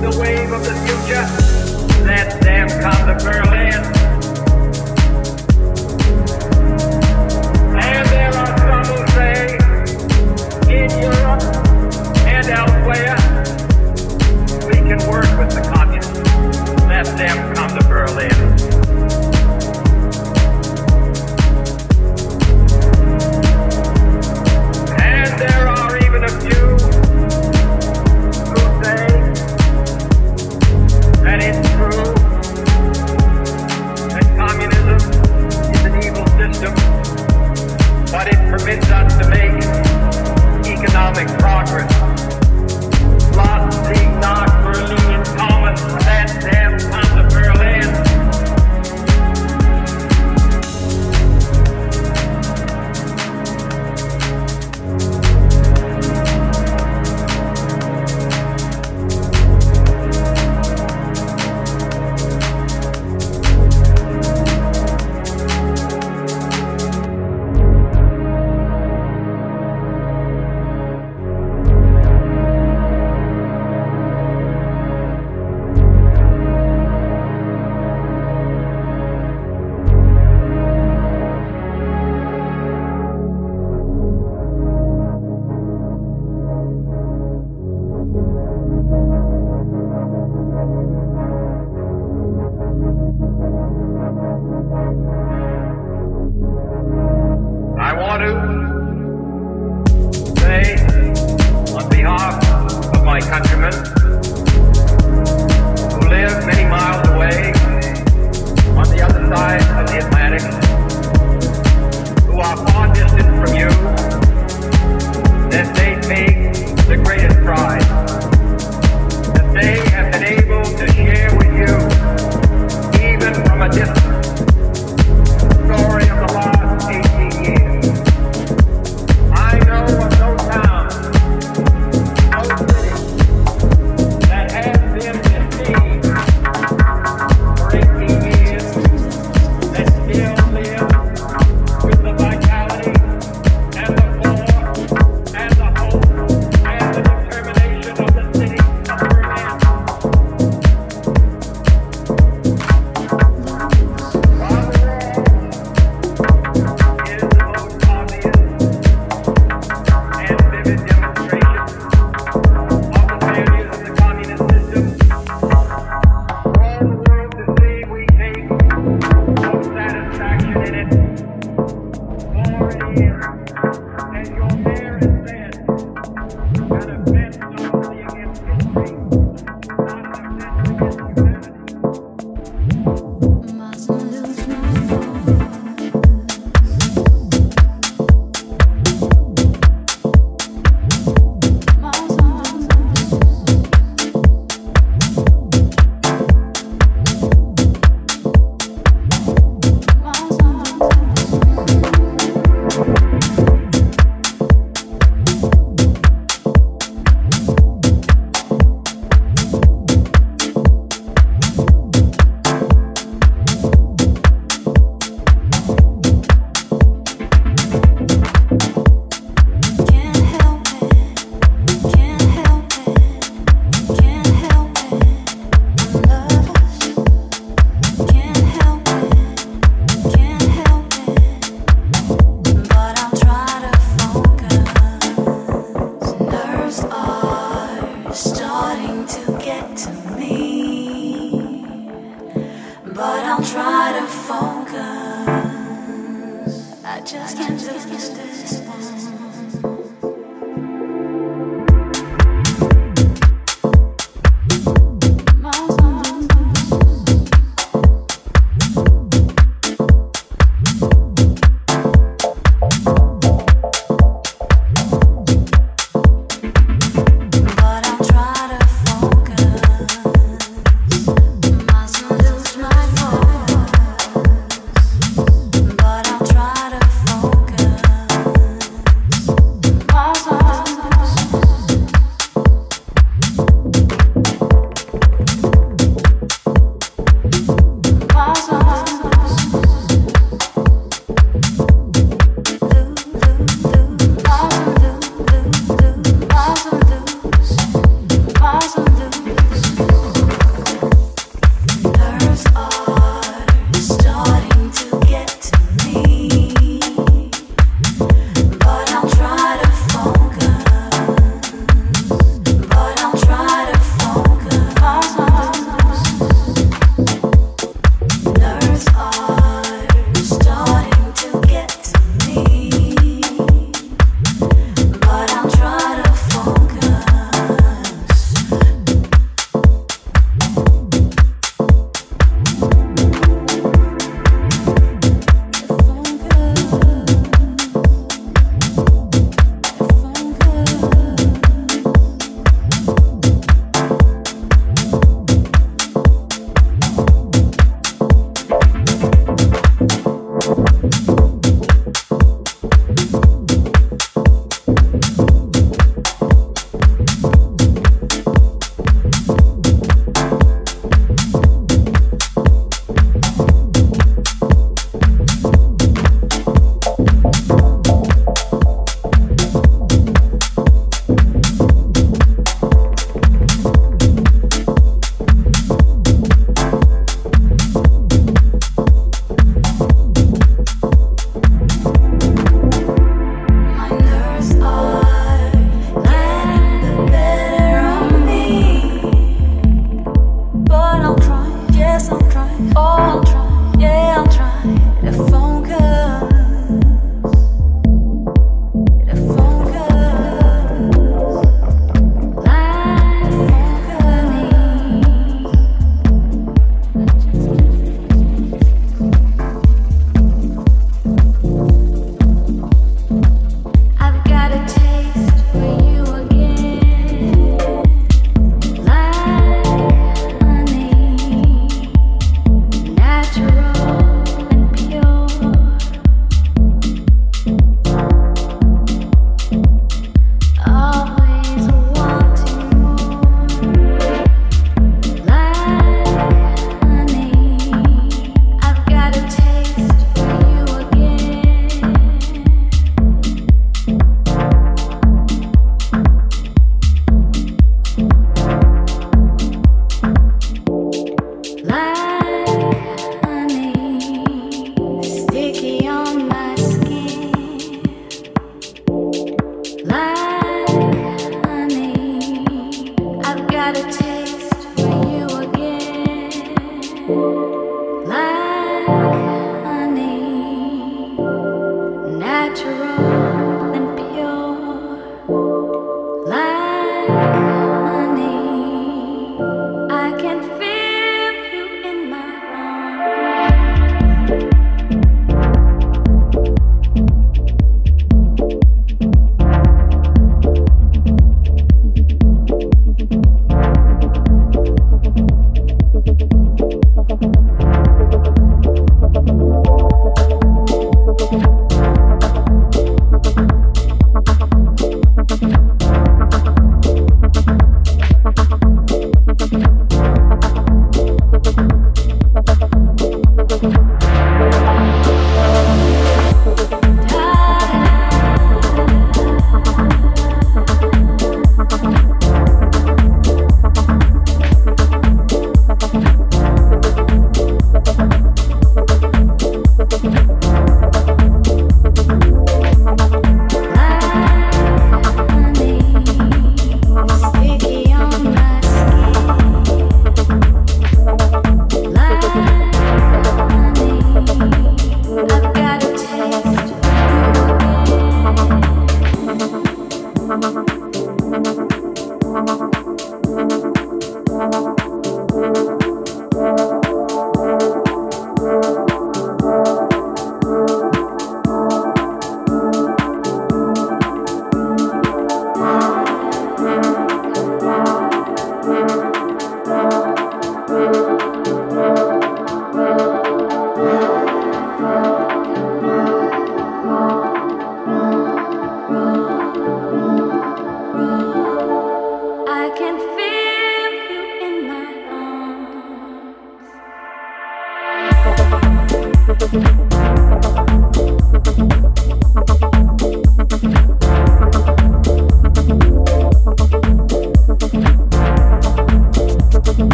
the wave of the future. That damn copper Berlin. And there are some who say, in Europe and Elsewhere, we can work with the communists. Let them come to Berlin. economic progress.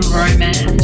The romance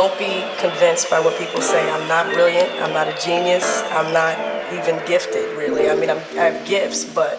don't be convinced by what people say. I'm not brilliant. I'm not a genius. I'm not even gifted, really. I mean, I'm, I have gifts, but